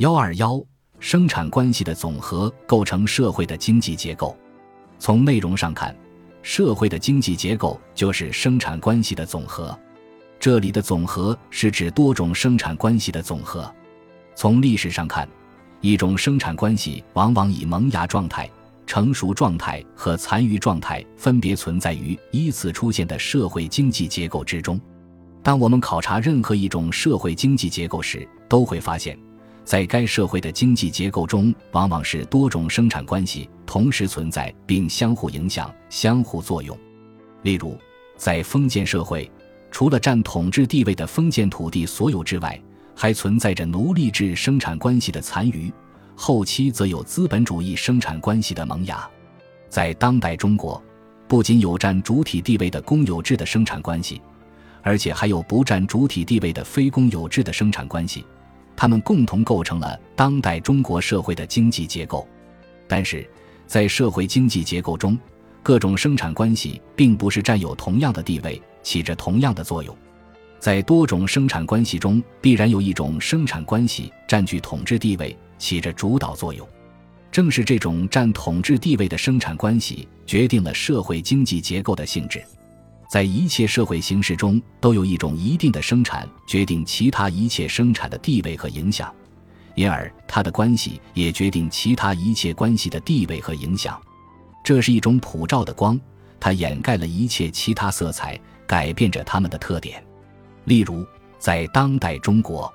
幺二幺，生产关系的总和构成社会的经济结构。从内容上看，社会的经济结构就是生产关系的总和。这里的总和是指多种生产关系的总和。从历史上看，一种生产关系往往以萌芽状态、成熟状态和残余状态分别存在于依次出现的社会经济结构之中。当我们考察任何一种社会经济结构时，都会发现，在该社会的经济结构中，往往是多种生产关系同时存在并相互影响、相互作用。例如，在封建社会。除了占统治地位的封建土地所有之外，还存在着奴隶制生产关系的残余，后期则有资本主义生产关系的萌芽。在当代中国，不仅有占主体地位的公有制的生产关系，而且还有不占主体地位的非公有制的生产关系，它们共同构成了当代中国社会的经济结构。但是，在社会经济结构中，各种生产关系并不是占有同样的地位。起着同样的作用，在多种生产关系中，必然有一种生产关系占据统治地位，起着主导作用。正是这种占统治地位的生产关系，决定了社会经济结构的性质。在一切社会形式中，都有一种一定的生产决定其他一切生产的地位和影响，因而它的关系也决定其他一切关系的地位和影响。这是一种普照的光，它掩盖了一切其他色彩。改变着他们的特点，例如，在当代中国，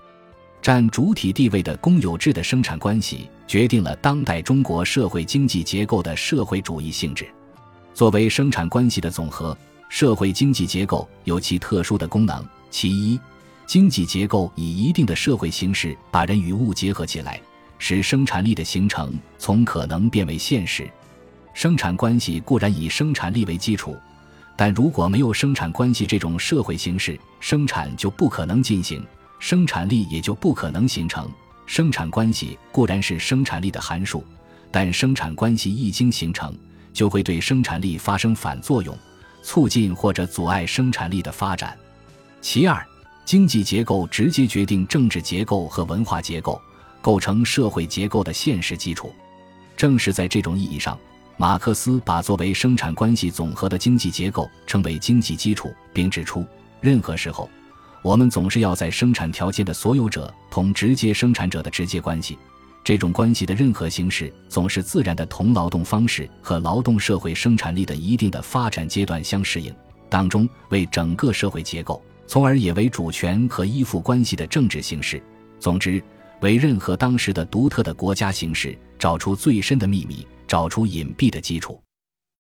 占主体地位的公有制的生产关系决定了当代中国社会经济结构的社会主义性质。作为生产关系的总和，社会经济结构有其特殊的功能。其一，经济结构以一定的社会形式把人与物结合起来，使生产力的形成从可能变为现实。生产关系固然以生产力为基础。但如果没有生产关系这种社会形式，生产就不可能进行，生产力也就不可能形成。生产关系固然是生产力的函数，但生产关系一经形成，就会对生产力发生反作用，促进或者阻碍生产力的发展。其二，经济结构直接决定政治结构和文化结构，构成社会结构的现实基础。正是在这种意义上。马克思把作为生产关系总和的经济结构称为经济基础，并指出，任何时候，我们总是要在生产条件的所有者同直接生产者的直接关系，这种关系的任何形式总是自然的同劳动方式和劳动社会生产力的一定的发展阶段相适应当中，为整个社会结构，从而也为主权和依附关系的政治形式。总之，为任何当时的独特的国家形式找出最深的秘密。找出隐蔽的基础。